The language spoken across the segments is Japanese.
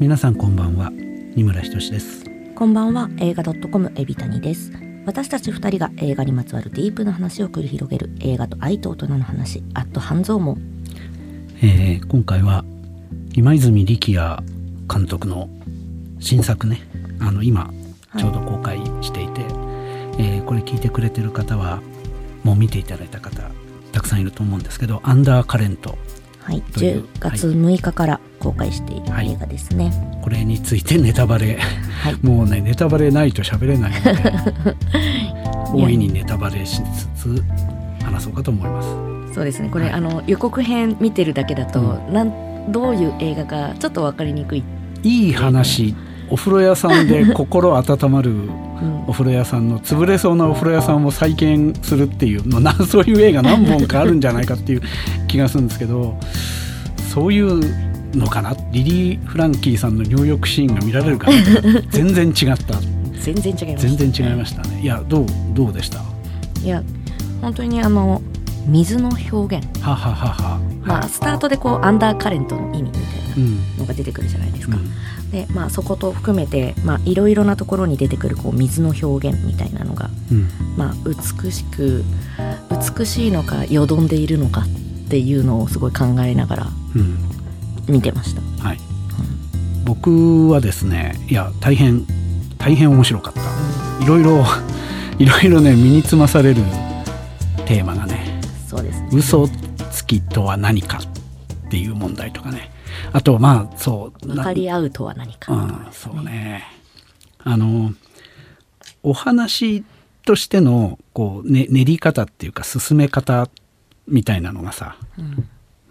皆さんこんばんは。二村ひとしです。こんばんは。映画ドットコムエビタニです。私たち二人が映画にまつわるディープな話を繰り広げる映画と愛と大人の話アット半蔵門。えー、今回は今泉力也監督の新作ね。あの今ちょうど公開していて、はい、えー、これ聞いてくれてる方はもう見ていただいた方たくさんいると思うんですけど「アンダーカレント」はい、10月6日から公開している映画ですね、はい、これについてネタバレ、はい、もうねネタバレないと喋れないので 大いにネタバレしつつ話そうかと思います。そうですね。これ、はい、あの予告編見てるだけだと、うん、なんどういう映画かちょっと分かりにくい。いい話お風呂屋さんで 心温まるお風呂屋さんの潰れそうなお風呂屋さんを再建するっていうのなそういう映画何本かあるんじゃないかっていう気がするんですけどそういうのかな？リリー・フランキーさんの入浴シーンが見られるかな全然違った。全然違いました、全然違いましたね。いやどうどうでした？いや本当にあの水の表現。ははははまあ、スタートでこうアンダーカレントの意味みたいなのが出てくるじゃないですか。うん、でまあ、そこと含めていろいろなところに出てくるこう水の表現みたいなのが、うん、まあ、美しく美しいのかよどんでいるのかっていうのをすごい考えながら見てました。はい、僕はですねいや大変大変面白かった。いろいろいろいろね身につまされるテーマがね。そうです、ね、嘘つきとは何かっていう問題とかね。あとまあそう分かり合うとは何か、ね、うん、そうね。あのお話としてのこう、ね、練り方っていうか進め方みたいなのがさ、うん、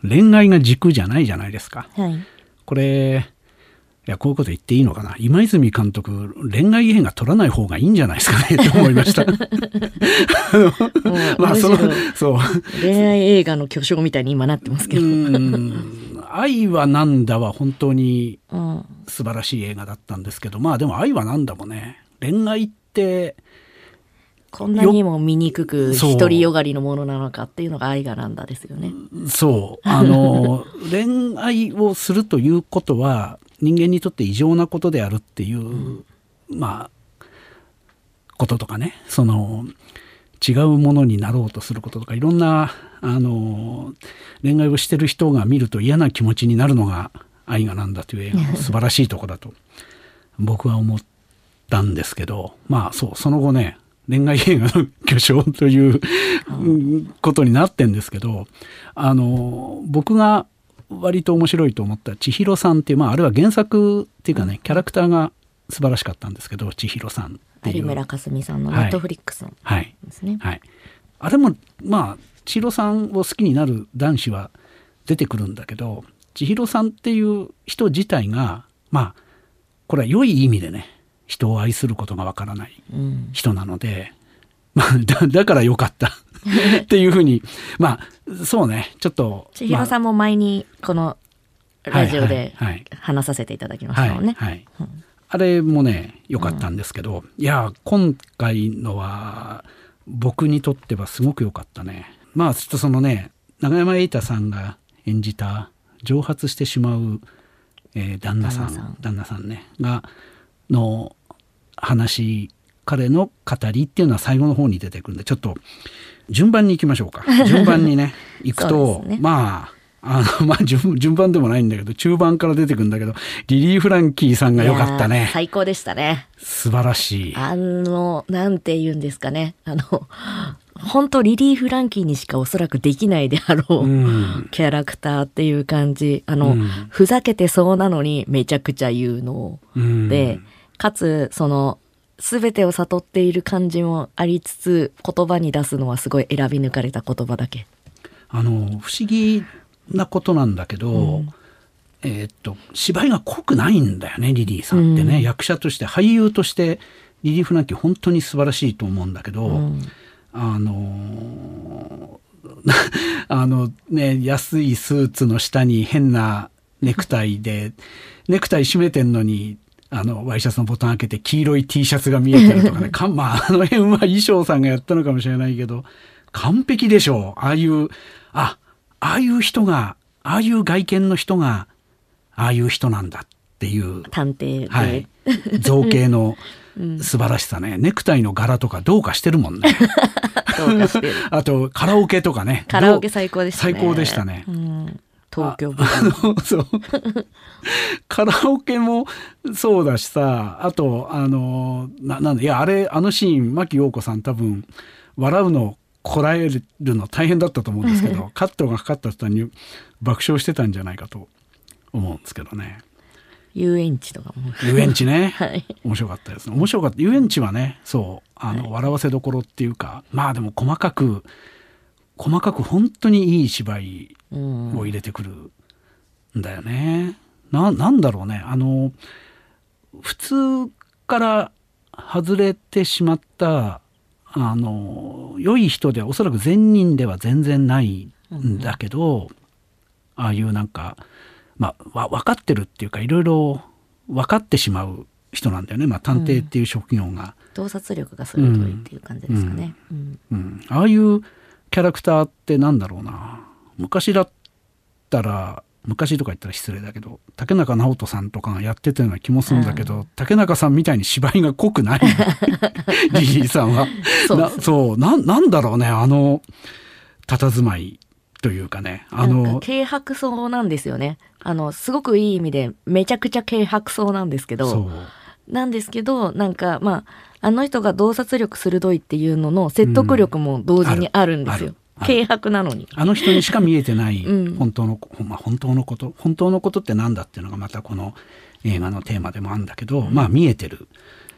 恋愛が軸じゃないじゃないですか。はい、これいやこういうこと言っていいのかな？今泉監督恋愛映画撮らない方がいいんじゃないですかね？と思いました。まあそのそう。恋愛映画の巨匠みたいに今なってますけど。愛はなんだは本当に素晴らしい映画だったんですけど、まあでも愛はなんだもね。恋愛ってこんなにも醜く独りよがりのものなのかっていうのが愛がなんだですよね。そう。あの 恋愛をするということは人間にとって異常なことであるっていう、うん、まあこととかねその違うものになろうとすることとかいろんなあの恋愛をしてる人が見ると嫌な気持ちになるのが「愛がなんだ」という映画の素晴らしいとこだと僕は思ったんですけどまあそうその後ね恋愛映画の巨匠ということになってんですけどあの僕が割と面白いと思った千尋さんっていう、まあ、あれは原作っていうかねキャラクターが素晴らしかったんですけど千尋さんっていう。有村架純さんのネットフリックスですね、はい、はい、あれもまあ千尋さんを好きになる男子は出てくるんだけど千尋さんっていう人自体がまあこれは良い意味でね人を愛することがわからない人なので、うん、まあだだからよかった っていうふうにまあそうね。ちょっと千尋さんも前にこのラジオで話させていただきましたもんね。はい、あれもね良かったんですけど、うん、いや今回のは僕にとってはすごく良かったね。まあちょっとそのね永山瑛太さんが演じた蒸発してしまう、えー、旦那さん。旦那さんねがの話彼の語りっていうのは最後の方に出てくるんでちょっと順番に行きましょうか。順番にね行くと、ね、まああのまあ順順番でもないんだけど中盤から出てくるんだけどリリー・フランキーさんが良かったね。最高でしたね。素晴らしい。あのなんて言うんですかね。あの本当リリー・フランキーにしかおそらくできないであろう、うん、キャラクターっていう感じ。あの、うん、ふざけてそうなのにめちゃくちゃ言うので、うん、かつその全てを悟っている感じもありつつ言葉に出すのはすごい選び抜かれた言葉だけ。あの不思議なことなんだけど、うん、えー、っと芝居が濃くないんだよねリリーさんってね、うん、役者として俳優としてリリー・フランキー本当に素晴らしいと思うんだけど、うん、あの あのね安いスーツの下に変なネクタイでネクタイ締めてんのにあのワイシャツのボタン開けて黄色い T シャツが見えてるとかね。か まああの辺は衣装さんがやったのかもしれないけど完璧でしょう。ああいうあああいう人がああいう外見の人がああいう人なんだっていう。探偵で、はい、造形の 素晴らしさね、ネクタイの柄とかどうかしてるもんね。どうかしてる。あとカラオケとかね。カラオケ最高でしたね。最高でしたね。うん、東京ブあの そう。カラオケもそうだしさあとあのななんだいやあれあのシーン牧陽子さん多分笑うのこらえるの大変だったと思うんですけど カットがかかった途端に爆笑してたんじゃないかと思うんですけどね。遊園地とかも。遊園地ね、はい。面白かったですね。面白かった。遊園地はねそうあの、笑わせどころっていうかまあでも細かく細かく本当にいい芝居うん。を入れてくるんだよね。ななんだろうね。あの普通から外れてしまったあの良い人ではおそらく善人では全然ないんだけど、ああいうなんか、まあ、わ分かってるっていうかいろいろ分かってしまう人なんだよね、まあ、探偵っていう職業が。洞察力が鋭いっていう感じですかね、うん。うん、ああいうキャラクターってなんだろうな。昔だったら昔とか言ったら失礼だけど竹中直人さんとかがやってたような気もするんだけど、竹中さんみたいに芝居が濃くないリリーさんは。そうなそう。ななんだろうねあの佇まいというかね。あの軽薄そうなんですよね。あのすごくいい意味でめちゃくちゃ軽薄そうなんですけそどうなんですけどなんかまああの人が洞察力鋭いっていうのの説得力も同時にあるんですよ、軽薄なのに。あの人にしか見えてないうん。本当の、まあ本当のこと本当のことってなんだっていうのがまたこの映画のテーマでもあるんだけど、まあ見えてる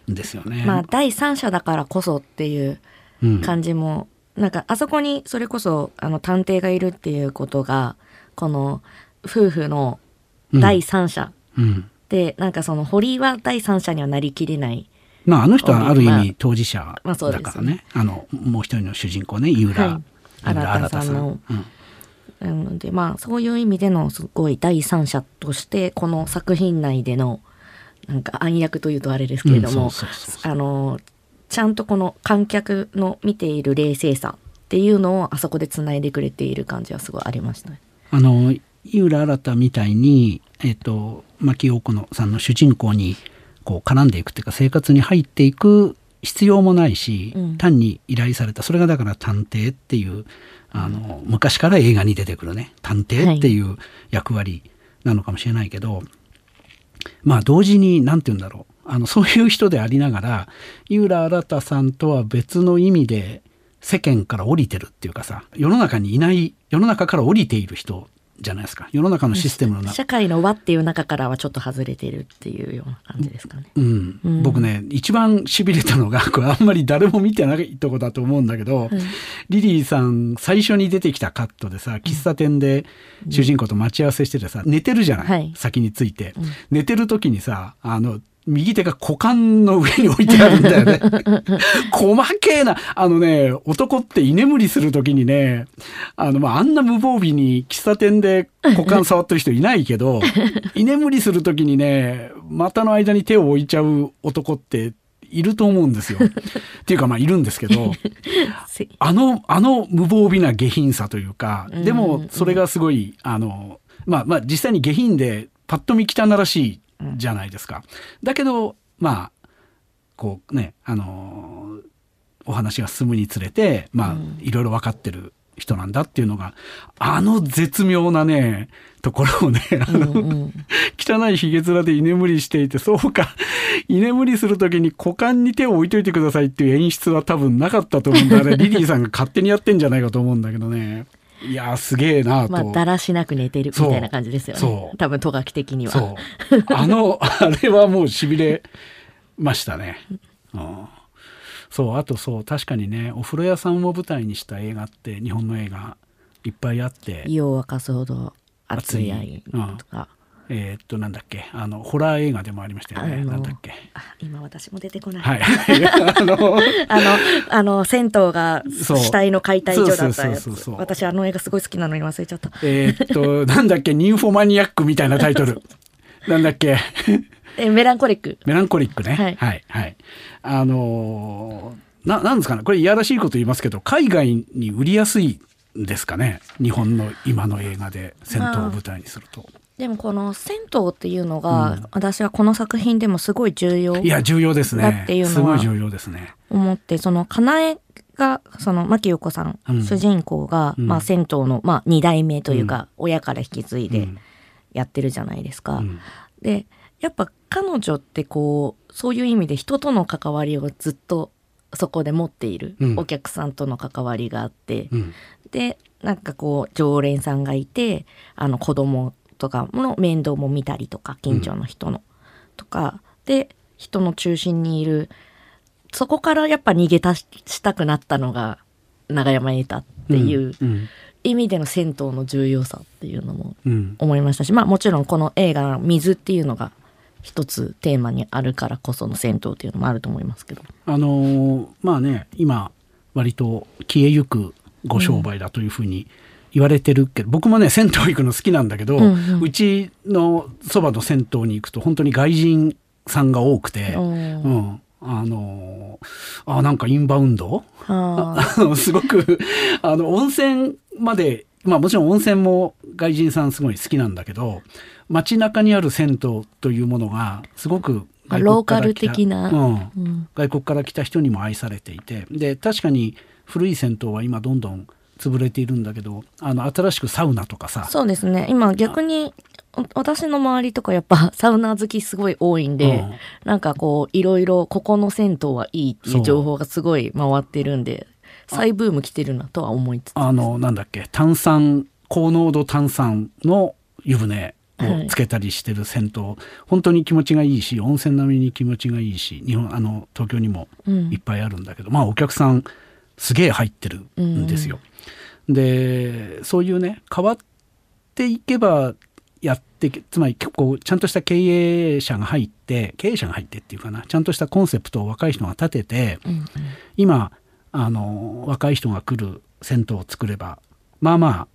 んですよね。まあ第三者だからこそっていううん。感じも、なんかあそこにそれこそあの探偵がいるっていうことがこの夫婦の第三者うんで、なんかその堀は第三者にはなりきれない。まああの人はある意まあ味当事者だからね,、あのもう一人の主人公ね井浦、新さんの。うん。なのでまあそういう意味でのすごい第三者としてこの作品内でのなんか暗躍というとあれですけれども、ちゃんとこの観客の見ている冷静さっていうのをあそこでつないでくれている感じはすごいありましたね。あの井浦新みたいに、えっと牧陽子のさんの主人公にこう絡んでいくっていうか生活に入っていく必要もないし、うん。単に依頼されたそれがだから探偵っていうあの昔から映画に出てくるね探偵っていう役割なのかもしれないけど、まあ同時に何て言うんだろう。あのそういう人でありながら井浦新さんとは別の意味で世間から降りてるっていうかさ世の中にいない世の中から降りている人じゃないですか。世の中のシステムの中社会の輪っていう中からはちょっと外れてるっていうような感じですかね。うん。うん。僕ね一番しびれたのがこれあんまり誰も見てないとこだと思うんだけど、リリーさん最初に出てきたカットでさ喫茶店で主人公と待ち合わせしててさ寝てるじゃない、はい。先について、寝てる時にさあの右手が股間の上に置いてあるんだよね。細けえな。あのね、男って居眠りする時にね、あの、まあ、あんな無防備に喫茶店で股間触ってる人いないけど、居眠りする時にね、股の間に手を置いちゃう男っていると思うんですよ。っていうか、まあ、いるんですけど、せあの、あの無防備な下品さというか、でうもんそれがすごい、あの、まあまあ実際に下品でパッと見汚らしいじゃないですか。だけど、まあ、こうね、あの、お話が進むにつれて、まあ、いろいろ分かってる人なんだっていうのが、あの絶妙なね、ところをね、あの、うんうん汚いひげ面で居眠りしていて、そうか、居眠りするときに股間に手を置いといてくださいっていう演出は多分なかったと思うんだ。あれ、リリーさんが勝手にやってんじゃないかと思うんだけどね。いやー、すげえなと。まあだらしなく寝てるみたいな感じですよね。多分、とがき的には。あの、あれはもうしびれましたね。うんそう、あとそう、確かにね、お風呂屋さんを舞台にした映画って、日本の映画いっぱいあって、湯を沸かすほど熱い愛うんとか。えーっと、なんだっけ、あの、ホラー映画でもありましたよね。なんだっけ？あ今私も出てこない。はい。あの、あの、あの、銭湯が死体の解体所だったや。つ私、あの映画すごい好きなのに忘れちゃった。えーっと、なんだっけ、ニンフォマニアックみたいなタイトル。なんだっけ？えメランコリックメランコリックね。はいはい、はい。あのーな、なんですかね？これいやらしいこと言いますけど、海外に売りやすいんですかね？日本の今の映画で戦闘を舞台にすると。でもこの銭湯っていうのが、私はこの作品でもすごい重要いや、重要ですだねっていうのはすごい重要ですね。思ってそのかなえがその牧陽子さん、うん。主人公が、うん。まあ、銭湯の、まあ、2代目というか、親から引き継いうでん。やってるじゃないですか。うん。でやっぱ彼女ってこうそういう意味で人との関わりをずっとそこで持っている、うん。お客さんとの関わりがあって、うん。でなんかこう常連さんがいてあの子供とかの面倒も見たりとか近所の人の、とかで人の中心にいるそこからやっぱ逃げ出ししたくなったのが永山瑛太っていううん意味での銭湯の重要さっていうのもうん思いましたしまあもちろんこの映画「水」っていうのが一つテーマにあるからこその銭湯っていうのもあると思いますけど。あのーまあね今割と消えゆくご商売だというふうに言われてるけど、僕もね銭湯行くの好きなんだけど、ううん。うんちのそばの銭湯に行くと本当に外人さんが多くて、うんうん、あのーあなんかインバウンド？すごくあの温泉までまあもちろん温泉も外人さんすごい好きなんだけど街中にある銭湯というものがすごくローカル的な？うん。うん。外国から来た人にも愛されていてで確かに古い銭湯は今どんどん潰れているんだけどあの新しくサウナとかさ。そうですね。今逆にお私の周りとかやっぱ サウナ好きすごい多いんで、うん。なんかこういろいろここの銭湯はいいっていそう。う情報がすごい回ってるんで再ブーム来てるなとは思いつつ。あのなんだっけ炭酸高濃度炭酸の湯船をつけたりしてる銭湯、本当に気持ちがいいし温泉並みに気持ちがいいし日本あの東京にもうん。いっぱいあるんだけど、まあお客さんすげえ入ってるんですよ。でそういうね変わっていけばやってつまり結構ちゃんとした経営者が入って経営者が入ってっていうかなちゃんとしたコンセプトを若い人が立ててうんうん今あの若い人が来る銭湯を作ればまあま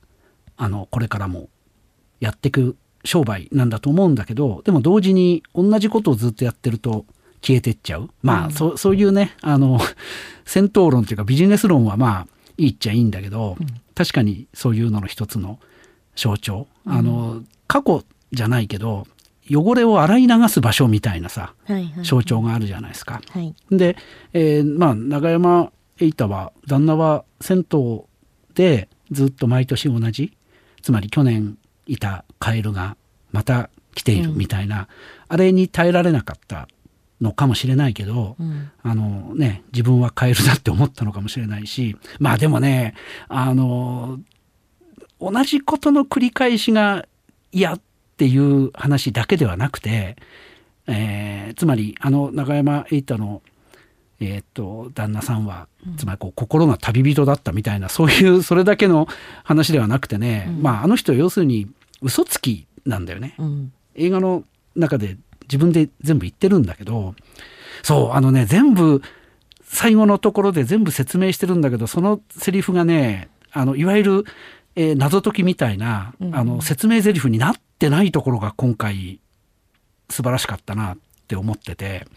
ああのこれからもやっていく商売なんだと思うんだけどでも同時に同じことをずっとやってると消えてっちゃう。まあ、うん。そそういうねあの 戦闘論っていうかビジネス論はまあいいっちゃいいんだけど、確かにそういうのの一つの象徴、あの過去じゃないけど汚れを洗い流す場所みたいなさはいはい。象徴があるじゃないですか。はい。で、えーまあ永山瑛太は旦那は銭湯でずっと毎年同じつまり去年いたカエルがまた来ているみたいな、あれに耐えられなかったのかもしれないけど、うん。あのね自分はカエルだって思ったのかもしれないしまあでもねあの同じことの繰り返しが嫌っていう話だけではなくて、えーつまりあの永山瑛太の、えーっと旦那さんは、つまりこう心が旅人だったみたいなそういうそれだけの話ではなくてね、うん。まああの人は要するに嘘つきなんだよね。うん。映画の中で自分で全部言ってるんだけどそうあのね全部最後のところで全部説明してるんだけどそのセリフがねあのいわゆる、えー謎解きみたいな、うん。あの説明台詞になってないところが今回素晴らしかったなって思ってて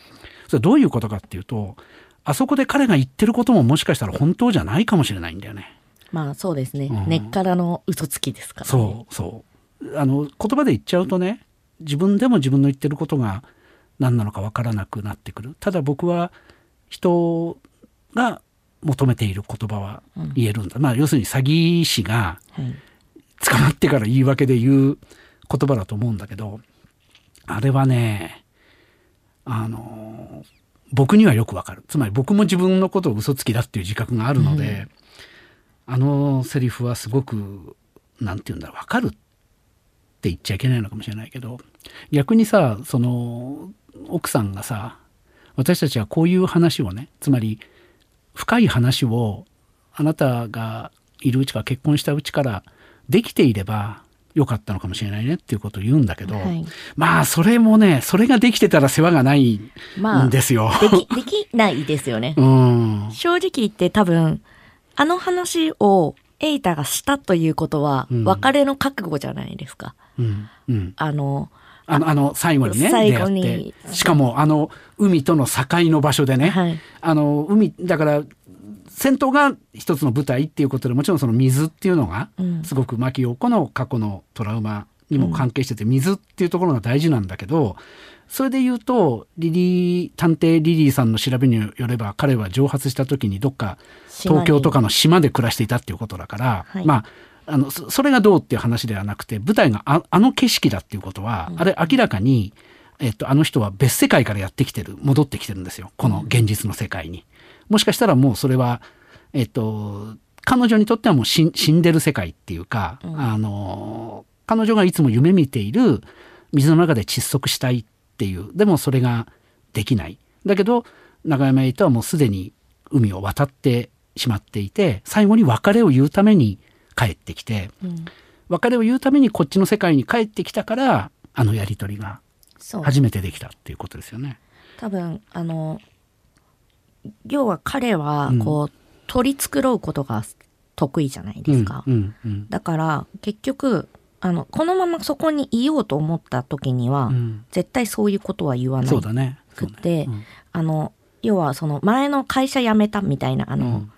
それどういうことかっていうとあそこで彼が言ってることももしかしたら本当じゃないかもしれないんだよね。まあそうですね、うん。根っからの嘘つきですから、ね、そうそう。あの言葉で言っちゃうとね自分でも自分の言ってることが何なのか分からなくなってくる。ただ僕は人が求めている言葉はうん。言えるんだ、まあ要するに詐欺師がはい。捕まってから言い訳で言う言葉だと思うんだけどあれはねあの僕にはよくわかる。つまり僕も自分のことを嘘つきだっていう自覚があるので、あのセリフはすごくなんて言うんだろうわかる。って言っちゃいけないのかもしれないけど逆にさその奥さんがさ私たちはこういう話をねつまり深い話をあなたがいるうちから結婚したうちからできていればよかったのかもしれないねっていうことを言うんだけど、はいまあそれもねそれができてたら世話がないまあんですよ。でき できないですよねうん正直言って多分あの話をエイタがしたということはうん別れの覚悟じゃないですか。うんうんあのあのあの最後にね最後出会にって。しかもあの海との境の場所でね、はい。あの海だから戦闘が一つの舞台っていうことでもちろんその水っていうのがうん。すごく牧陽子の過去のトラウマにも関係してて水っていうところが大事なんだけどそれで言うとリリー探偵リリーさんの調べによれば彼は蒸発した時にどっか東京とかの島で暮らしていたっていうことだから、はい。まああのそそれがどうっていう話ではなくて舞台がああの景色だっていうことは、あれ明らかに、えっと、あの人は別世界からやってきてる戻ってきてるんですよ。この現実の世界に。もしかしたらもうそれは、えっと、彼女にとってはもう死んでる世界っていうか、あの彼女がいつも夢見ている水の中で窒息したいっていうでもそれができない。だけど永山瑛太はもうすでに海を渡ってしまっていて最後に別れを言うために帰ってきてうん。別れを言うためにこっちの世界に帰ってきたからあのやり取りが初めてできたっていうことですよね。多分あの要は彼はうん。こう、取り繕うことが得意じゃないですか、うんうんうん。だから結局あのこのままそこにいようと思った時には、うん。絶対そういうことは言わないそうだね。ね。くて、うん。あの要はその前の会社辞めたみたいなあの、うん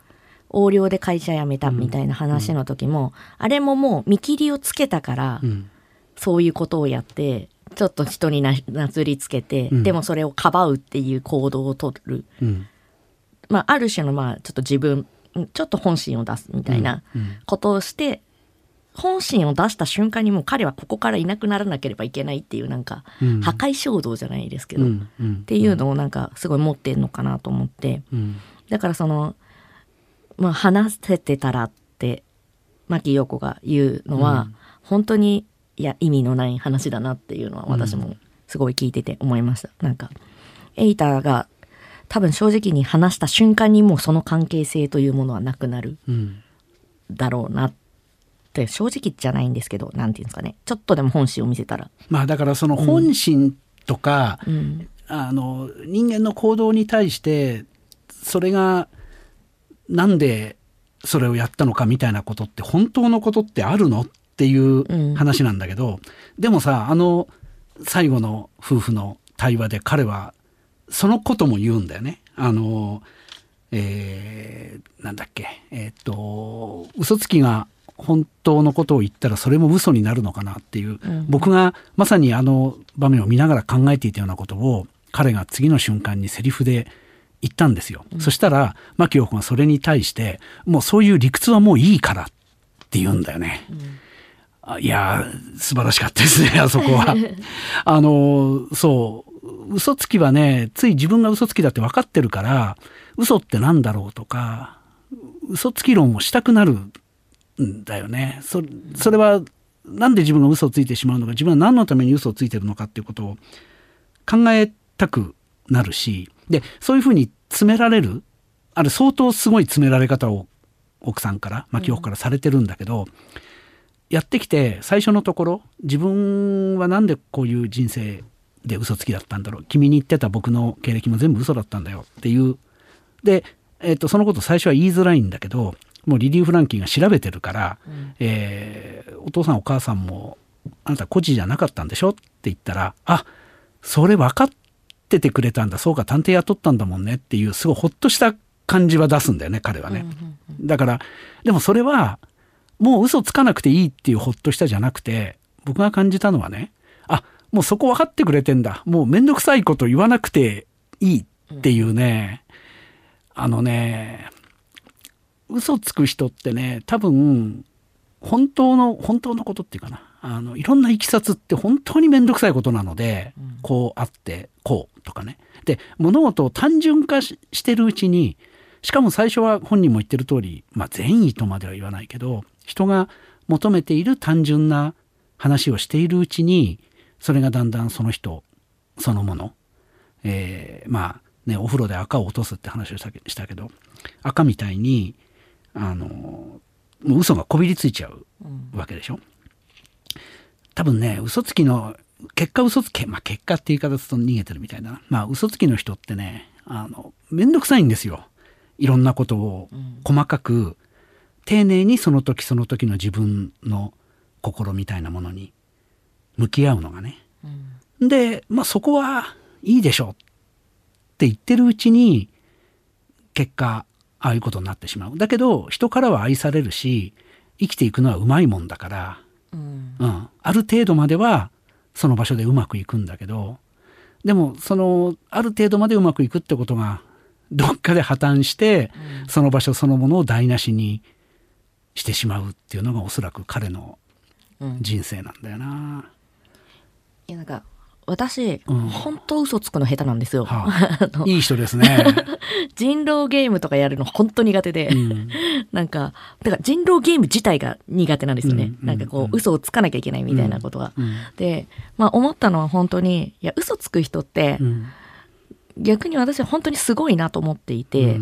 横領で会社辞めたみたいな話の時も、あれももう見切りをつけたから、うん。そういうことをやってちょっと人にななずりつけて、うん。でもそれをかばうっていう行動をとる、うん。まあ、ある種のまあちょっと自分ちょっと本心を出すみたいなうん。ことをして、本心を出した瞬間にもう彼はここからいなくならなければいけないっていうなんかうん。破壊衝動じゃないですけど、っていうのをなんかすごい持ってんのかなと思って。うん。だからその、まあ、話せてたらって牧陽子が言うのは、うん。本当にいや意味のない話だなっていうのは私もすごい聞いてて思いました。なんかエイターが多分正直に話した瞬間にもうその関係性というものはなくなるうん。だろうなって正直じゃないんですけどなんていうんですかね。ちょっとでも本心を見せたら、まあだからその本心とか、うん、あの人間の行動に対してそれがなんでそれをやったのかみたいなことって本当のことってあるのっていううん。話なんだけど、でもさあの最後の夫婦の対話で彼はそのことも言うんだよね。あのえーなんだっけ。えーっと嘘つきが本当のことを言ったらそれも嘘になるのかなっていう、うん。僕がまさにあの場面を見ながら考えていたようなことを彼が次の瞬間にセリフで言ったんですよ。そしたら牧陽子がそれに対してもうそういう理屈はもういいからって言うんだよね。あいや素晴らしかったですね あそこは。あのそう嘘つきはねつい自分が嘘つきだって分かってるから嘘ってなんだろうとか嘘つき論をしたくなるんだよね。そそれはなんで自分が嘘をついてしまうのか自分は何のために嘘をついてるのかっていうことを考えたくなるしでそういうふうに詰められるあれ相当すごい詰められ方を奥さんから牧陽からされてるんだけど、やってきて最初のところ自分はなんでこういう人生で嘘つきだったんだろう君に言ってた僕の経歴も全部嘘だったんだよっていう。で、えっとそのこと最初は言いづらいんだけどもうリリー・フランキーが調べてるから、えーお父さんお母さんもあなた孤児じゃなかったんでしょ？って言ったらあそれ分かっててくれたんだ。そうか探偵雇ったんだもんねっていうすごいほっとした感じは出すんだよね彼はね。だからでもそれはもう嘘つかなくていいっていうほっとしたじゃなくて僕が感じたのはねあもうそこ分かってくれてんだ。もう面倒くさいこと言わなくていいっていうね、あのね嘘つく人ってね多分本当の本当のことっていうかなあのいろんないきさつって本当に面倒くさいことなので、こうあってこうとかね。で物事を単純化ししてるうちにしかも最初は本人も言ってる通り、まあ、善意とまでは言わないけど人が求めている単純な話をしているうちにそれがだんだんその人そのもの、えーまあねお風呂で赤を落とすって話をしたけど赤みたいにあのもう嘘がこびりついちゃうわけでしょ。多分ね嘘つきの結果嘘つきまあ結果って言い方すると逃げてるみたいだな。まあ嘘つきの人ってねあの面倒くさいんですよ。いろんなことを細かく丁寧にその時その時の自分の心みたいなものに向き合うのがね。で、まあ、そこはいいでしょうって言ってるうちに結果ああいうことになってしまう。だけど人からは愛されるし生きていくのはうまいもんだから、うん、うん、ある程度まではその場所でうまくいくんだけどでもそのある程度までうまくいくってことがどっかで破綻して、うん、その場所そのものを台無しにしてしまうっていうのがおそらく彼の人生なんだよな。うん、いやなんか私、うん、本当嘘つくの下手なんですよ。はあ、いい人ですね。人狼ゲームとかやるの本当苦手で、うん、なんか、だから人狼ゲーム自体が苦手なんですよね。うん、なんかこう、嘘をつかなきゃいけないみたいなことは。で、まあ思ったのは本当に、いや、嘘つく人って、逆に私は本当にすごいなと思っていて、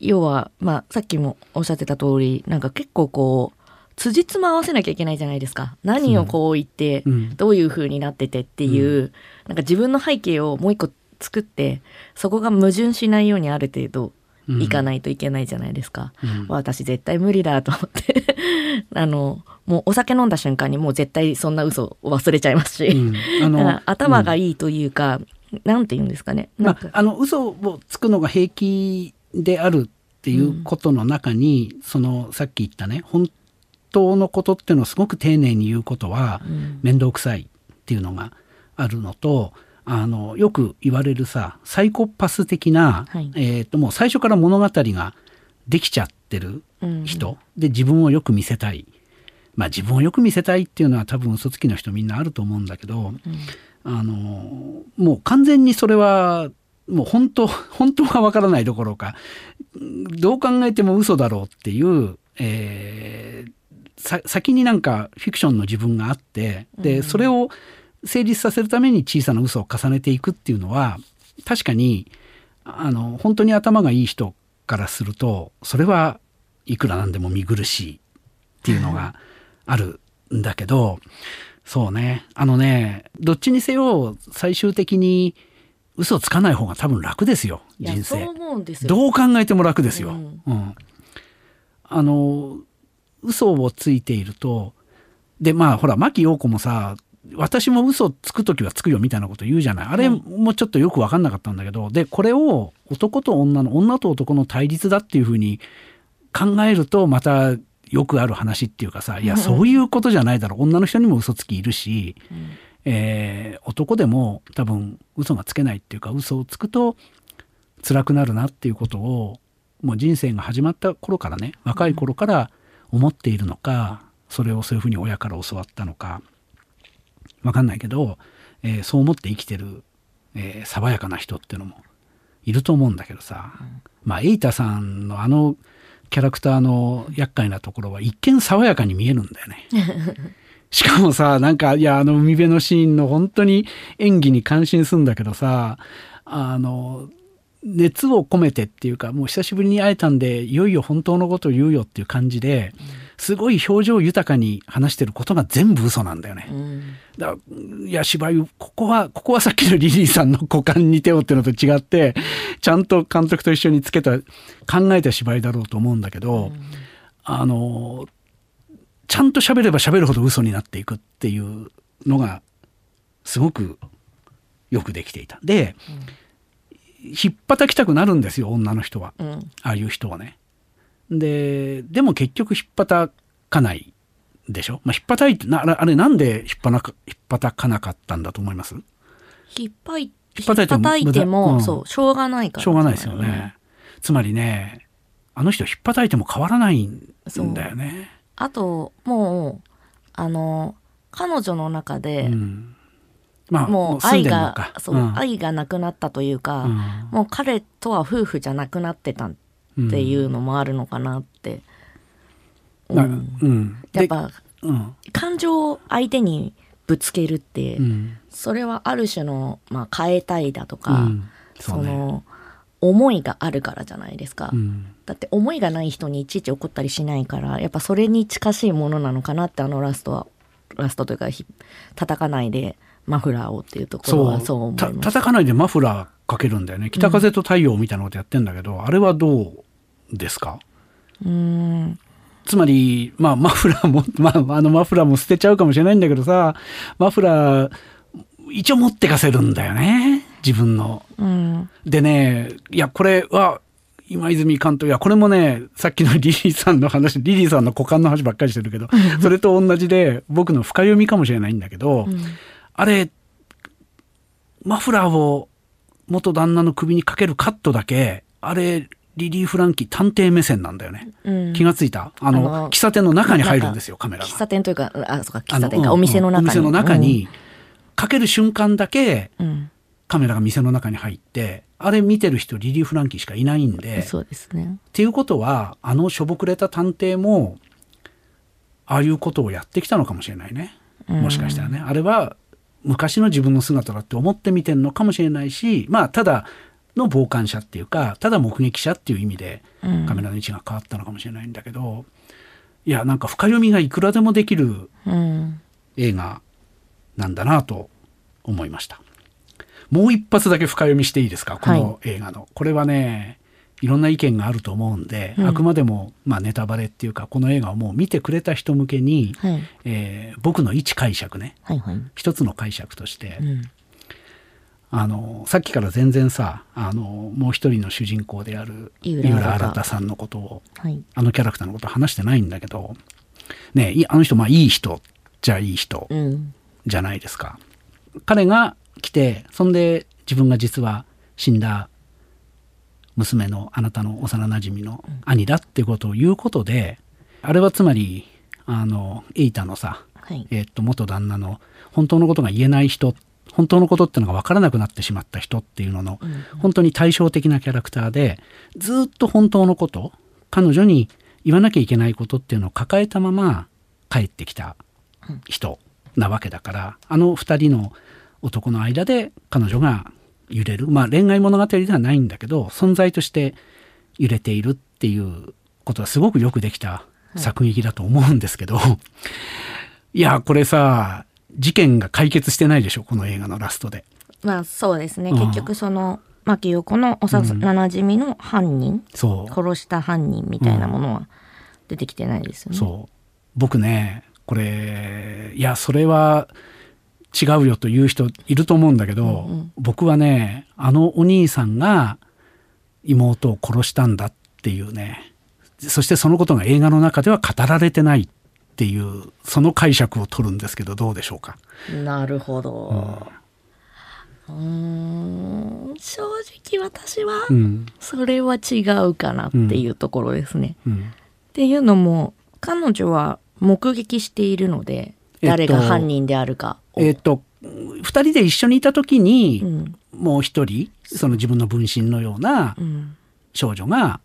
要は、まあさっきもおっしゃってた通り、なんか結構こう、辻褄合わせなきゃいけないじゃないですか。何をこう言って、うん、どういう風になっててっていう、うん、なんか自分の背景をもう一個作ってそこが矛盾しないようにある程度いかないといけないじゃないですか、うん、私絶対無理だと思って。あのもうお酒飲んだ瞬間にもう絶対そんな嘘を忘れちゃいますし、うん、あの頭がいいというか、うん、なんて言うんですかね。まあ、あの嘘をつくのが平気であるっていうことの中に、そのさっき言ったね本当のことっていうのをすごく丁寧に言うことは面倒くさいっていうのがあるのと、あのよく言われるさサイコパス的な、はい、えー、ともう最初から物語ができちゃってる人、うん、で自分をよく見せたい。まあ自分をよく見せたいっていうのは多分嘘つきの人みんなあると思うんだけど、うん、あのもう完全にそれはもう本当 本当はわからないどころかどう考えても嘘だろうっていう、えー、先になんかフィクションの自分があってでそれを成立させるために小さな嘘を重ねていくっていうのは確かにあの本当に頭がいい人からするとそれはいくらなんでも見苦しいっていうのがあるんだけどそうね。あのねどっちにせよ最終的に嘘つかない方が多分楽ですよ人生。どう考えても楽ですよ。うん、うん、あの嘘をついているとでまあほら牧陽子もさ私も嘘つく時はつくよみたいなこと言うじゃない。あれもちょっとよく分かんなかったんだけどでこれを男と女の女と男の対立だっていうふうに考えるとまたよくある話っていうかさいやそういうことじゃないだろう。女の人にも嘘つきいるし、うん、えー、男でも多分嘘がつけないっていうか嘘をつくと辛くなるなっていうことをもう人生が始まった頃からね若い頃から、うん思っているのかそれをそういうふうに親から教わったのか分かんないけど、えー、そう思って生きてる、えー、爽やかな人っていうのもいると思うんだけどさ、うん、まあエイタさんのあのキャラクターの厄介なところは一見爽やかに見えるんだよね。しかもさなんかいやあの海辺のシーンの本当に演技に感心するんだけどさあの熱を込めてっていうかもう久しぶりに会えたんでいよいよ本当のことを言うよっていう感じですごい表情豊かに話してることが全部嘘なんだよね。うん、だいや芝居ここはここはさっきのリリーさんの股間に手をっていうのと違ってちゃんと監督と一緒につけた考えた芝居だろうと思うんだけど、うん、あのちゃんと喋れば喋るほど嘘になっていくっていうのがすごくよくできていた。で、うんひっぱたきたくなるんですよ女の人は、うん、ああいう人はね。ででも結局ひっぱたかないでしょ、まあ、ひっぱたいてなあれなんでひっぱなかひっぱたかなかったんだと思います？ひっぱいひっぱたいても、うん、そうしょうがないから。しょうがないですよね、つまりねあの人ひっぱたいても変わらないんだよね。あともうあの彼女の中で、うんまあ、もう愛がそう、うん、愛がなくなったというか、うん、もう彼とは夫婦じゃなくなってたっていうのもあるのかなって、うん、うん、やっぱ、感情を相手にぶつけるって、それはある種の、まあ、変えたいだとか、そ、ね,、の思いがあるからじゃないですか、だって思いがない人にいちいち怒ったりしないからやっぱそれに近しいものなのかなってあのラストはラストというか叩かないでマフラーをっていうところはそう。思います。叩かないでマフラーかけるんだよね。北風と太陽みたいなことやってんだけど、うん、あれはどうですか？うん。つまり、まあ、マフラーも、まあ、あのマフラーも捨てちゃうかもしれないんだけどさマフラー一応持ってかせるんだよね。自分の。うん。でねいやこれは今泉監督いやこれもねさっきのリリーさんの話リリーさんの股間の話ばっかりしてるけど それと同じで僕の深読みかもしれないんだけど、うんあれマフラーを元旦那の首にかけるカットだけあれリリー・フランキー探偵目線なんだよね。うん。気がついた。あの喫茶店の中に入るんですよカメラが。喫茶店というかあそうか喫茶店か、うんお店の中に。お店の中に、かける瞬間だけうん、カメラが店の中に入ってあれ見てる人リリー・フランキーしかいないんでそうですね。っていうことはあのしょぼくれた探偵もああいうことをやってきたのかもしれないね。もしかしたらね、あれは昔の自分の姿だって思って見てるのかもしれないしまあただの傍観者っていうかただ目撃者っていう意味でうん。カメラの位置が変わったのかもしれないんだけど、いやなんか深読みがいくらでもできるうん。映画なんだなと思いました。もう一発だけ深読みしていいですか？この映画の、これはねいろんな意見があると思うんで、うん。あくまでも、まあ、ネタバレっていうかこの映画をもう見てくれた人向けに、はい。えー僕の一解釈ね。はいはい。一つの解釈として、うん。あのさっきから全然さあのもう一人の主人公である井井浦新さんのことをはい。あのキャラクターのこと話してないんだけどねいあの人まあいい人じゃあいい人うん。じゃないですか。彼が来てそんで自分が実は死んだ娘のあなたの幼なじみの兄だってことを言うことで、あれはつまりあのエイタのさ、はい。えっと元旦那の本当のことが言えない人本当のことってのが分からなくなってしまった人っていうのの、本当に対照的なキャラクターでずっと本当のこと彼女に言わなきゃいけないことっていうのを抱えたまま帰ってきた人なわけだからあの二人の男の間で彼女が揺れる。まあ恋愛物語ではないんだけど存在として揺れているっていうことはすごくよくできた作劇だと思うんですけど、いやこれさ事件が解決してないでしょこの映画のラストで。まあそうですね。うん。結局その牧陽子の幼なじみの犯人、そう。殺した犯人みたいなものは出てきてないですよね。そう。僕ねこれいやそれは違うよという人いると思うんだけど、うんうん僕はねあのお兄さんが妹を殺したんだっていうねそしてそのことが映画の中では語られてないっていうその解釈を取るんですけどどうでしょうか？なるほど。うーん正直私はうんそれは違うかなっていうところですね。うんっていうのも彼女は目撃しているのでえっと誰が犯人であるかを。えっ、と2人で一緒にいた時に、うん。もう一人その自分の分身のようなうん。少女が、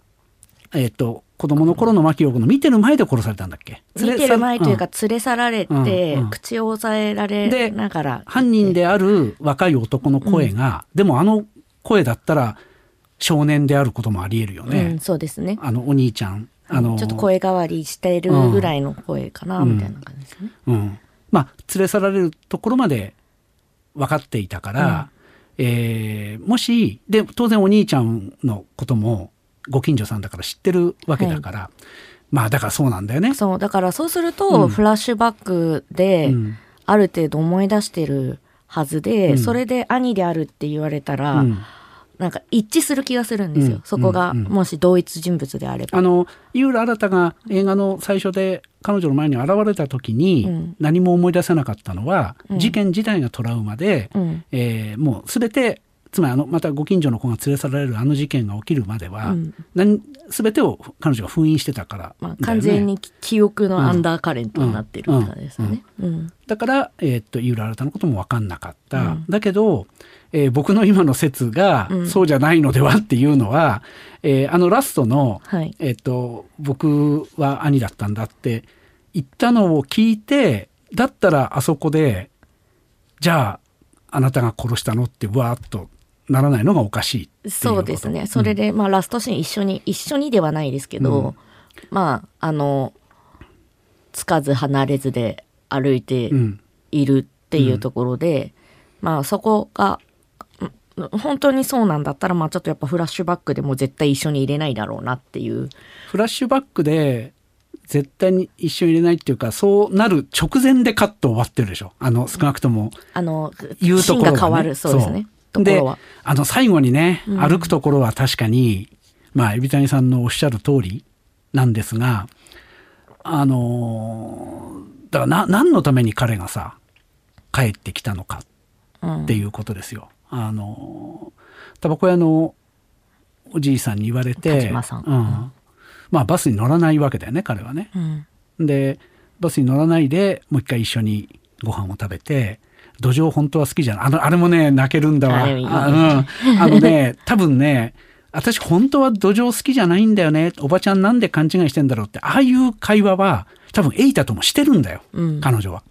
えっ、と子供の頃の牧陽子の見てる前で殺されたんだっけ？見てる前というかん。連れ去られて、うんうん。口を押さえられながら。犯人である若い男の声が、でもあの声だったら少年であることもありえるよね、うん、そうですね。あのお兄ちゃんあのちょっと声変わりしているぐらいの声かな、うん。みたいな感じですね。うん、まあ連れ去られるところまで分かっていたから、えーもしで当然お兄ちゃんのこともご近所さんだから知ってるわけだから、まあだからそうなんだよね。そうだからそうすると、うん。フラッシュバックで、うん。ある程度思い出してるはずで、うん。それで兄であるって言われたら、うんなんか一致する気がするんですよ、うん。そこが、うんもし同一人物であれば。あの井浦新が映画の最初で彼女の前に現れた時にうん。何も思い出せなかったのは、うん。事件自体がトラウマで、うん。えーもう全てつまりあのまたご近所の子が連れ去られるあの事件が起きるまでは、うん。何全てを彼女が封印してたからね、まあ、完全に記憶のアンダーカレントになってるって感じですよね。うん。だから、えーっと井浦新のことも分かんなかった、うん。だけど、えー僕の今の説がうん。そうじゃないのではっていうのは、えーあのラストの、はい。えーっと僕は兄だったんだって言ったのを聞いてだったらあそこでじゃああなたが殺したのってわーっとならないのがおかしいっていうこと。そうですね。それで、まあ、ラストシーン一緒に一緒にではないですけど、うん。まああのつかず離れずで歩いてうん。いるっていうところで、まあそこがうん本当にそうなんだったらまあちょっとやっぱフラッシュバックでも絶対一緒に入れないだろうなっていう。フラッシュバックで絶対に一緒に入れないっていうかそうなる直前でカット終わってるでしょ。あの少なくともあの言うところが、ね、変わる。そうですねであの最後にね歩くところは確かに、まあ海老谷さんのおっしゃる通りなんですがあのだからな何のために彼がさ帰ってきたのかっていうことですよ。うん、あのタバコ屋のおじいさんに言われて、うん、まあバスに乗らないわけだよね彼はね。うん、でバスに乗らないでもう一回一緒にご飯を食べて土壌本当は好きじゃない。あのあれもね泣けるんだわ。あ,、うん、あのね 多分ね私本当は土壌好きじゃないんだよね。おばちゃんなんで勘違いしてんだろうって。ああいう会話は多分エイタともしてるんだよ、うん、彼女は。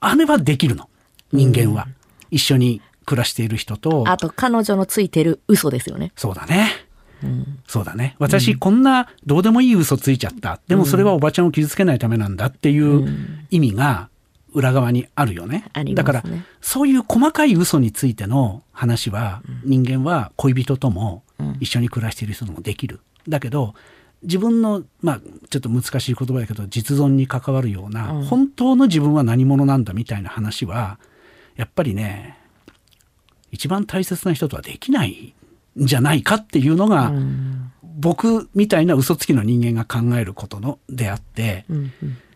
あれはできるの。人間は、うん、一緒に暮らしている人と。あと彼女のついてる嘘ですよね。そうだね、うん、そうだね。私、こんなどうでもいい嘘ついちゃった。でもそれはおばちゃんを傷つけないためなんだっていう意味が裏側にあるよね、ね、だからそういう細かい嘘についての話は、人間は恋人とも一緒に暮らしている人ともできる。だけど自分のまあちょっと難しい言葉だけど実存に関わるような、本当の自分は何者なんだみたいな話はやっぱりね一番大切な人とはできないんじゃないかっていうのが、僕みたいな嘘つきの人間が考えることのであって、うん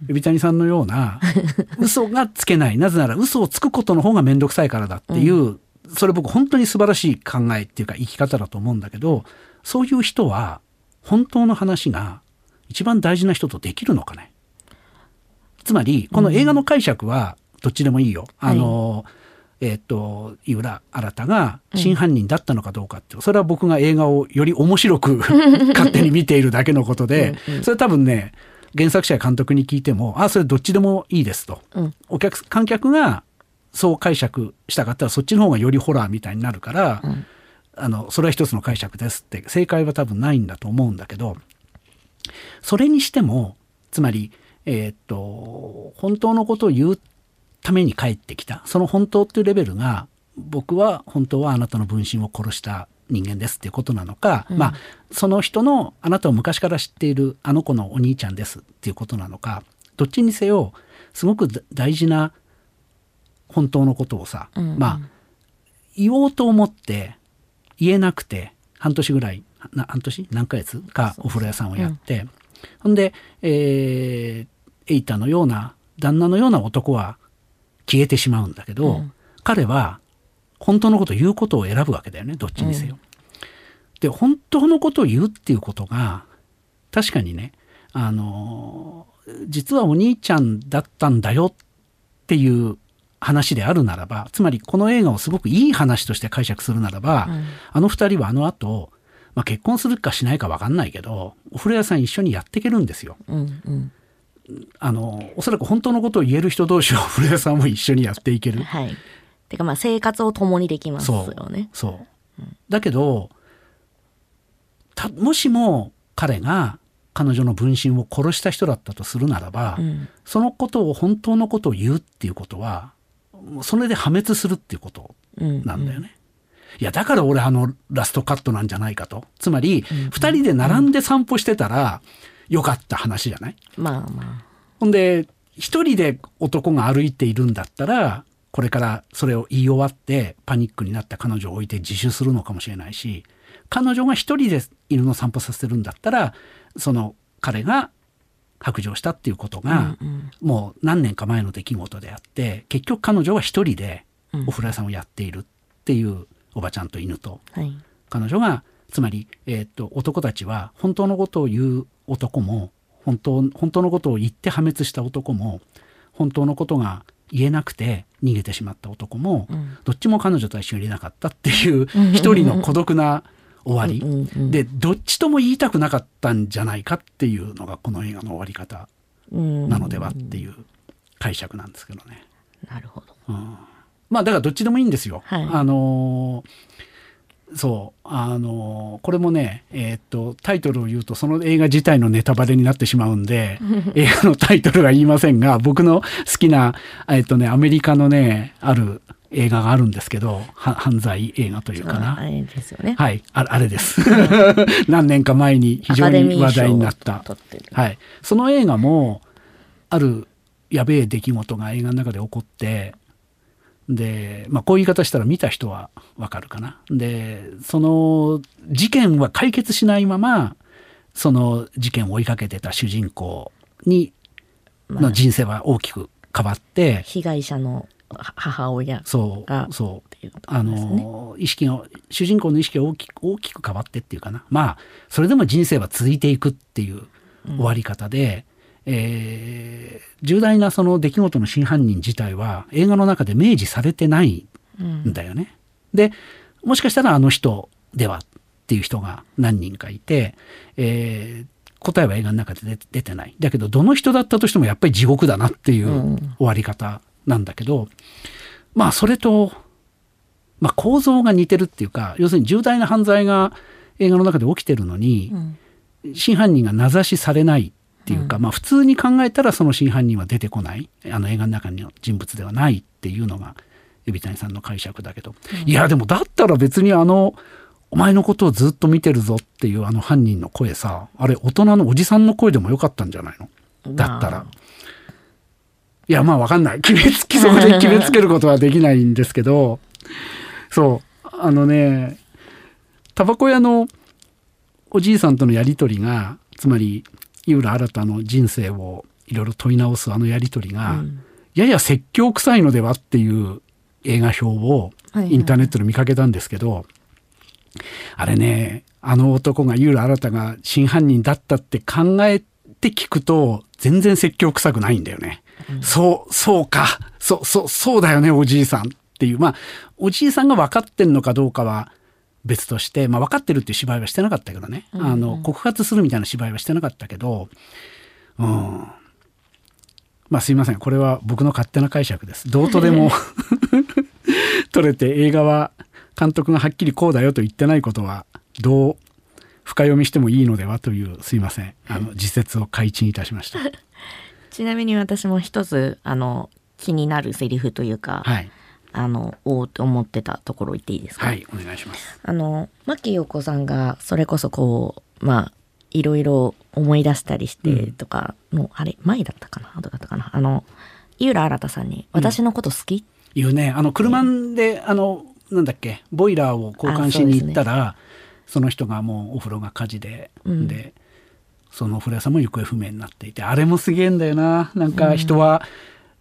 うん、谷さんのような 嘘がつけない。なぜなら嘘をつくことの方が面倒くさいからだっていう、うん、それ僕本当に素晴らしい考えっていうか生き方だと思うんだけどそういう人は本当の話が一番大事な人とできるのかね。つまりこの映画の解釈はどっちでもいいよ。うん、あの、はいえっ、ー、と井浦新が真犯人だったのかどうかって、う。ん、それは僕が映画をより面白く 勝手に見ているだけのことでそれ多分ね原作者や監督に聞いても「あそれどっちでもいいです」と、うん、お客観客がそう解釈したかったらそっちの方がよりホラーみたいになるから、うん、あのそれは一つの解釈ですって正解は多分ないんだと思うんだけどそれにしてもつまりえー、っと本当のことを言うために帰ってきた。その本当っていうレベルが僕は本当はあなたの分身を殺した人間ですっていうことなのか、うん、まあその人のあなたを昔から知っているあの子のお兄ちゃんですっていうことなのかどっちにせよすごく大事な本当のことをさ、うんうん、まあ言おうと思って言えなくて半年ぐらい半年？何ヶ月？かお風呂屋さんをやって、うん、ほんで、えー、エイタのような旦那のような男は消えてしまうんだけど、うん、彼は本当のことを言うことを選ぶわけだよねどっちにせよ。うん、で本当のことを言うっていうことが確かにねあの実はお兄ちゃんだったんだよっていう話であるならばつまりこの映画をすごくいい話として解釈するならば、うん、あの二人はあの後、まあ結婚するかしないか分かんないけどお風呂屋さん一緒にやっていけるんですよ。うんうんあのおそらく本当のことを言える人同士を 古谷さんも一緒にやっていける。はい、てかまあ生活を共にできますよね。そう、う。ん、だけどもしも彼が彼女の分身を殺した人だったとするならば、うん、そのことを本当のことを言うっていうことはそれで破滅するっていうことなんだよね。うんうんいやだから俺あのラストカットなんじゃないかと。つまり2人で並んで散歩してたら、良かった話じゃない？まあまあ。ほんで、一人で男が歩いているんだったら、これからそれを言い終わってパニックになった彼女を置いて自首するのかもしれないし、彼女が一人で犬の散歩させてるんだったら、その彼が白状したっていうことが、もう何年か前の出来事であって、結局彼女は一人でお風呂屋さんをやっているっていうおばちゃんと犬と、はい、彼女がつまり、えー、っと男たちは本当のことを言う男も本当本当のことを言って破滅した男も本当のことが言えなくて逃げてしまった男も、うん、どっちも彼女とは一緒にいれなかったっていう一人の孤独な終わり。でどっちとも言いたくなかったんじゃないかっていうのがこの映画の終わり方なのではっていう解釈なんですけどね。なるほど、うん、まあだからどっちでもいいんですよ。はい、あのーそうあのこれもね、えー、っとタイトルを言うとその映画自体のネタバレになってしまうんで 映画のタイトルは言いませんが僕の好きな、えー、っとね、アメリカのねある映画があるんですけどは犯罪映画というかな。あれですよね。はいああれです。何年か前に非常に話題になった。はい、その映画もあるやべえ出来事が映画の中で起こってで、まあ、こういう言い方したら見た人はわかるかな。でその事件は解決しないままその事件を追いかけてた主人公にまあの人生は大きく変わって、被害者のは母親っそがうそうあ。の意識が主人公の意識が大きく大きく変わってっていうかなまあそれでも人生は続いていくっていう終わり方で、えー重大なその出来事の真犯人自体は映画の中で明示されてないうんんだよね。でもしかしたらあの人ではっていう人が何人かいて、えー答えは映画の中で出出てない。だけどどの人だったとしてもやっぱり地獄だなっていううん終わり方なんだけど、まあそれと、まあ、構造が似てるっていうか要するに重大な犯罪が映画の中で起きてるのに、うん真犯人が名指しされないっていうか、まあ普通に考えたらその真犯人は出てこない。あの映画の中の人物ではないっていうのが海老谷さんの解釈だけど、いやでもだったら別にあのお前のことをずっと見てるぞっていうあの犯人の声さあれ大人のおじさんの声でもよかったんじゃないの？だったら。まいやまあわかんない。決めつきそこで決めつけることはできないんですけど。そう。あのねタバコ屋のおじいさんとのやり取りがつまり井浦新の人生をいろいろ問い直すあのやり取りが、うん。やや説教臭いのではっていう映画表をはいはいインターネットで見かけたんですけど、あれねあの男が井浦新が真犯人だったって考えて聞くと全然説教臭くないんだよね。そうそうか。そうそうそうだよねおじいさんっていう。まあおじいさんが分かってんのかどうかは別として、まあ、分かってるっていう芝居はしてなかったけどね、あの告発するみたいな芝居はしてなかったけど。うん。まあすいません。これは僕の勝手な解釈です。どうとでも 撮れて映画は監督がはっきりこうだよと言ってないことはどう深読みしてもいいのではというすいません。あの自説を開陳いたしました。ちなみに私も一つあの気になるセリフというか、はいあのおーって思ってたところ言っていいですか、はいお願いします。あの牧陽子さんがそれこそこうまあいろいろ思い出したりしてとかの、あれ前だったかな？後だったかな？あの井浦新さんに「私のこと好き?いうね。あの車で、あのなんだっけ？ボイラーを交換しに行ったらそ,、の人がもうお風呂が火事で、うん。でそのお風呂屋さんも行方不明になっていてあれもすげえんだよな。なんか人は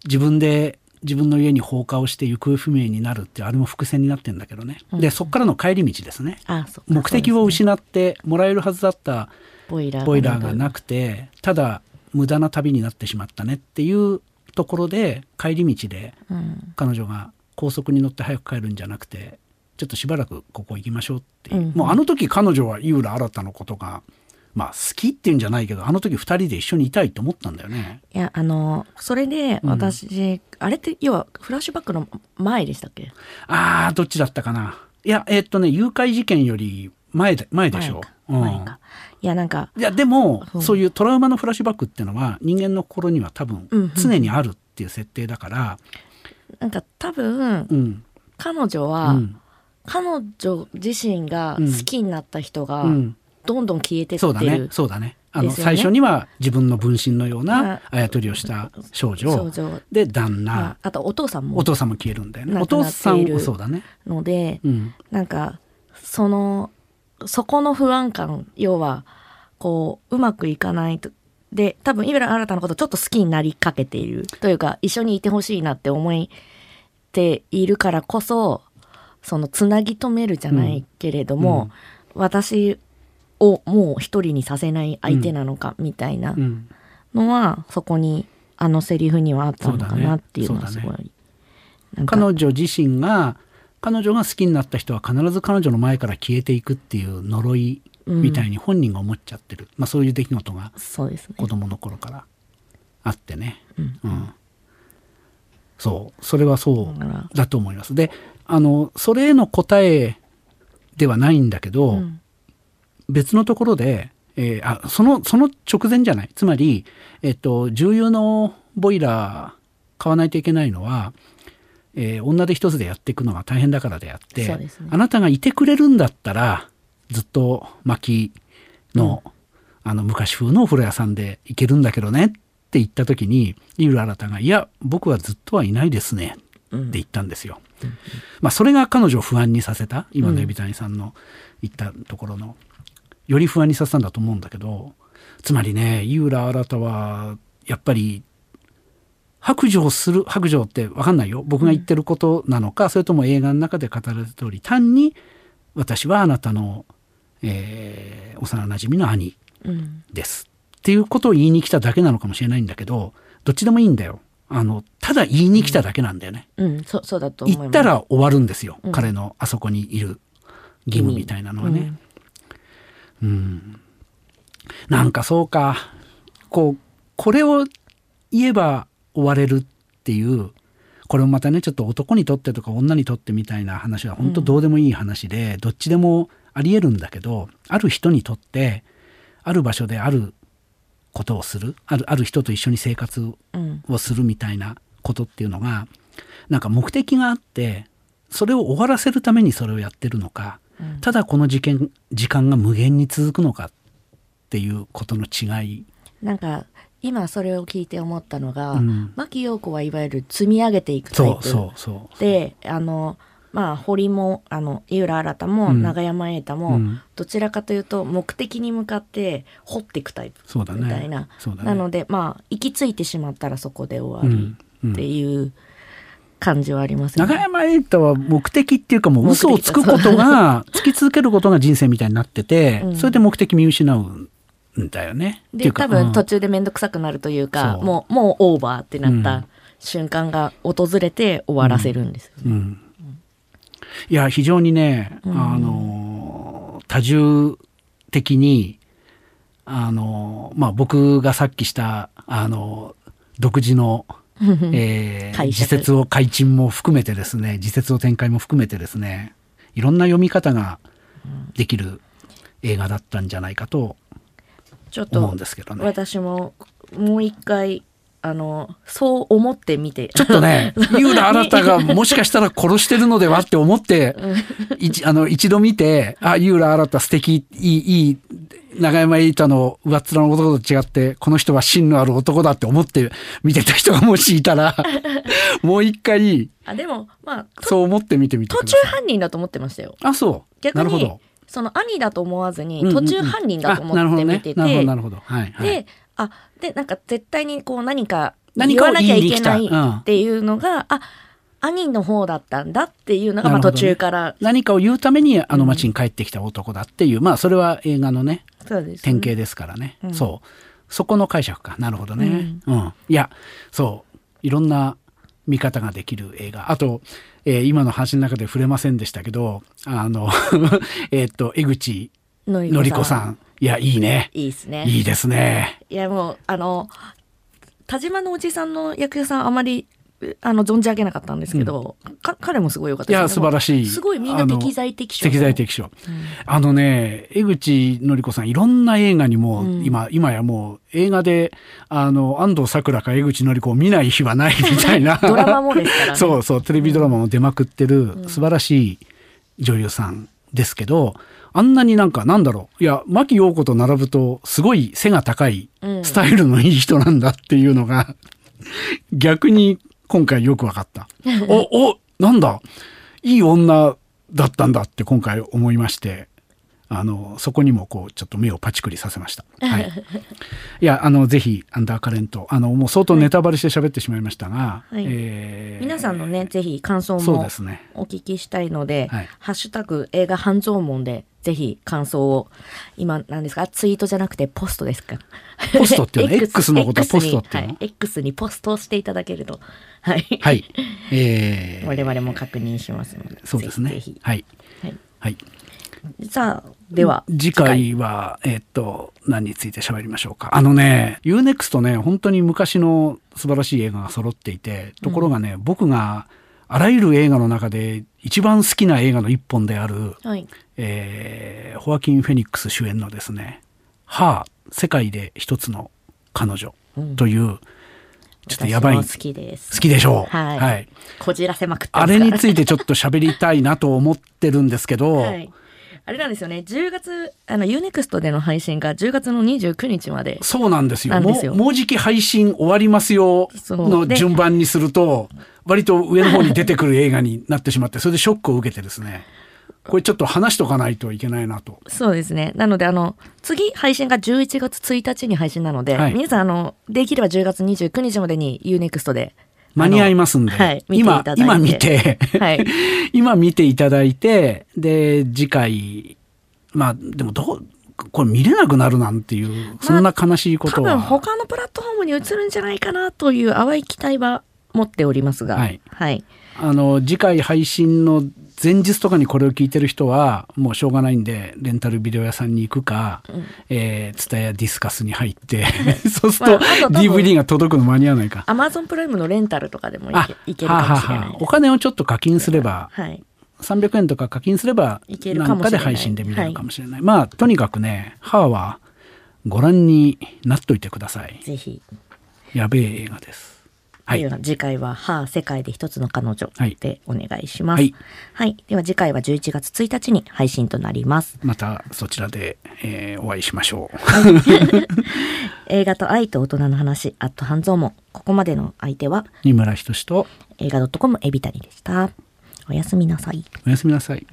自分で自分の家に放火をして行方不明になるってあれも伏線になってんだけどね、でそっからの帰り道ですね。目的を失ってもらえるはずだったボイラーボイラーがくなくてただ無駄な旅になってしまったねっていうところで帰り道でうん。彼女が高速に乗って早く帰るんじゃなくてちょっとしばらくここ行きましょうっていう、うん。もうあの時彼女は井浦新のことがまあ好きっていうんじゃないけどあの時2人で一緒にいたいと思ったんだよね。いやあのそれで私、あれって要はフラッシュバックの前でしたっけ？あーどっちだったかな。いやえーっとね誘拐事件より前で前でしょ。う。うん前か。いやなんかいやでも、うん。そういうトラウマのフラッシュバックっていうのは人間の心には多分うん。うん常にあるっていう設定だから、なんか多分うん。彼女うは、ん。彼女自身が好きになった人がうん、どんどん消えてってそうだね。るそうだね。あの最初には自分の分身のようなまあやとりをした少女で旦那、まああとお父さんもお父さんも消えるんだよね。お父さんっているそうだね。ので、うん。なんかそのそこの不安感要はこううまくいかないと。で多分井浦新のことちょっと好きになりかけているというか一緒にいてほしいなって思っているからこそそのつなぎ止めるじゃないけれども、私をもう一人にさせない相手なのかみたいなうん。のは、そこにあのセリフにはあったのかなっていうのはすごい。なんか彼女自身が彼女が好きになった人は必ず彼女の前から消えていくっていう呪いみたいに本人が思っちゃってる、まあ、そういう出来事が子。供の頃からあってね、うん。うん、そう。それはそうだと思います。であのそれへの答えではないんだけど、うん別のところで、えーあそのその直前じゃない。つまり、えっと、重油のボイラー買わないといけないのはえー女手一つでやっていくのが大変だからであって、ね。あなたがいてくれるんだったらずっと薪の,、あの昔風のお風呂屋さんで行けるんだけどねって言った時に井浦新が「いや僕はずっとはいないですね」って言ったんですよ。まあそれが彼女を不安にさせた今の海老谷さんの言ったところの、より不安にさせたんだと思うんだけどつまりね井浦新はやっぱり白状する白状って分かんないよ。僕が言ってることなのか、それとも映画の中で語られた通り単に私はあなたの、えー幼なじみの兄うんですっていうことを言いに来ただけなのかもしれないんだけどどっちでもいいんだよ。あのただ言いに来ただけなんだよね、うん、そそうだと。言ったら終わるんですよ、うん。彼のあそこにいる義務みたいなのはね、うん。なんかそうか。こうこれを言えば終われるっていうこれもまたねちょっと男にとってとか女にとってみたいな話は本当どうでもいい話で、どっちでもありえるんだけどある人にとってある場所であることをする。あるある人と一緒に生活うんをするみたいなことっていうのがなんか目的があってそれを終わらせるためにそれをやってるのか、うんただこの事件時間が無限に続くのかっていうことの違い。なんか今それを聞いて思ったのが、うん。牧陽子はいわゆる積み上げていくタイプ。そうそうそう。であのまあ堀もあの井浦新もうん。永山瑛太も、うん。どちらかというと目的に向かって掘っていくタイプ。そうだね。みたいな、そうだね。なのでまあ行き着いてしまったらそこで終わうん。うん。りっていう感じはありますよね。永山瑛太は目的っていうかもう嘘をつくことがつき続けることが人生みたいになってて、うん。それで目的見失うんだよね。で多分途うん。中で面倒くさくなるというか、そう。もうもうオーバーってなっうんた瞬間が訪れて終わらせるんですよね。うん。いや非常にね、うん。あの多重的にあのまあ僕がさっきしたあの独自の、えー自説を解禁も含めてですね自説を展開も含めてですねいろんな読み方ができる映画だったんじゃないかとちょっ思うんとですけどね。私ももう一回あのそう思ってみて。ちょっとね、井浦新が もしかしたら殺してるのではって思って、一あの一度見て、あ、井浦新素敵、いい、いい、永山瑛太の上っ面の男と違って、この人は芯のある男だって思って見てた人がもしいたら、もう一回、あでもまあそう思って見てみて途中。犯人だと思ってましたよ。あ、そう。逆になるほど。その兄だと思わずにうんうんうん途中犯人だと思って見てて、なるほど、なるほど。はい、はい。であでなんか絶対にこう何か何かを言わなきゃいけないっていうのが、あ兄の方だったんだっていうのが、まあ、途中から何かを言うためにあの町に帰ってきた男だっていう、まあそれは映画のね、典型ですからね、うん。そう。そこの解釈か。なるほどね、うん。いやそう。いろんな見方ができる映画。あと、えー今の話の中で触れませんでしたけどあの えっと江口ののり子さん。いやいいね。いいですね。いいですね。いやもうあの田島のおじさんの役者さんあまりあの存じ上げなかったんですけど、か彼もすごい良かったいや素晴らしい。すごいみんな適材適所適材適所うん。あのね江口のり子さんいろんな映画にも、うん。今今やもう映画であの安藤サクラか江口のり子を見ない日はないみたいな。ドラマもですからね。そうそうテレビドラマも出まくってる素晴らしい女優さんですけど、あんなになんかなんだろう。いや牧陽子と並ぶとすごい背が高いうん。スタイルのいい人なんだっていうのが、逆に今回よく分かった。おおなんだ？いい女だったんだって今回思いましてあのそこにもこうちょっと目をパチクリさせました。はい、いやあのぜひアンダーカレント。あのもう相当ネタバレして喋ってしまいましたが、はい。えー皆さんのねぜひ感想もお聞きしたいので「はい。ハッシュタグ映画半蔵門」でぜひ感想を今何ですか？ツイートじゃなくてポストですか？ポストっていうの？は X のこと？はポストっていうの？はい、X にポストをしていただけると。はい、はい、えー 我々も確認しますのでそうですね。ぜひぜはい。ひはい。はい。さあでは次回はえーっと何について喋りましょうかあのね UNEXT ね本当に昔の素晴らしい映画が揃っていてところがね、僕があらゆる映画の中で一番好きな映画の一本である、はいえーホアキン・フェニックス主演のですね「ハー世界で一つの彼女」という、ちょっとやばい。好きです。好きでしょう。はい。はい。こじらせまくってあれについてちょっと喋りたいなと思ってるんですけど、はい。あれなんですよね。10月、あの、UNEXT での配信が10月の29日まで。そうなんですよ。もうもうじき配信終わりますよので順番にすると、割と上の方に出てくる映画になってしまって、それでショックを受けてですね、これちょっと話しとかないといけないなと。そうですね。なので、あの、次配信が11月1日に配信なので、はい皆さん、あの、できれば10月29日までに UNEXT で。間に合いますんで、はい。今今見て、はい。今見ていただいてで次回まあでもどうこれ見れなくなるなんていうそんな悲しいこ多とは、分他のプラットフォームに移るんじゃないかなという淡い期待は持っておりますが。はい。はい。あの次回配信の前日とかにこれを聞いてる人はもうしょうがないんでレンタルビデオ屋さんに行くか、えー、ツタヤディスカスに入って そうすると、DVD が届くの間に合わないか。アマゾンプライムのレンタルとかでもいあけるかもしれないお金をちょっと課金すればはい。300円とか課金すればいけるなんかで配信で見れるかもしれない、まあとにかくね歯はご覧になっといてくださいぜひ。やべえ映画ですはいでは次回は「はあ世界で一つの彼女はい」でお願いします。はいはい。では次回は11月1日に配信となります。またそちらで、えーお会いしましょう 映画と愛と大人の話、アット半蔵門。ここまでの相手は二村仁と映画 .com エビタリでした。おやすみなさい。おやすみなさい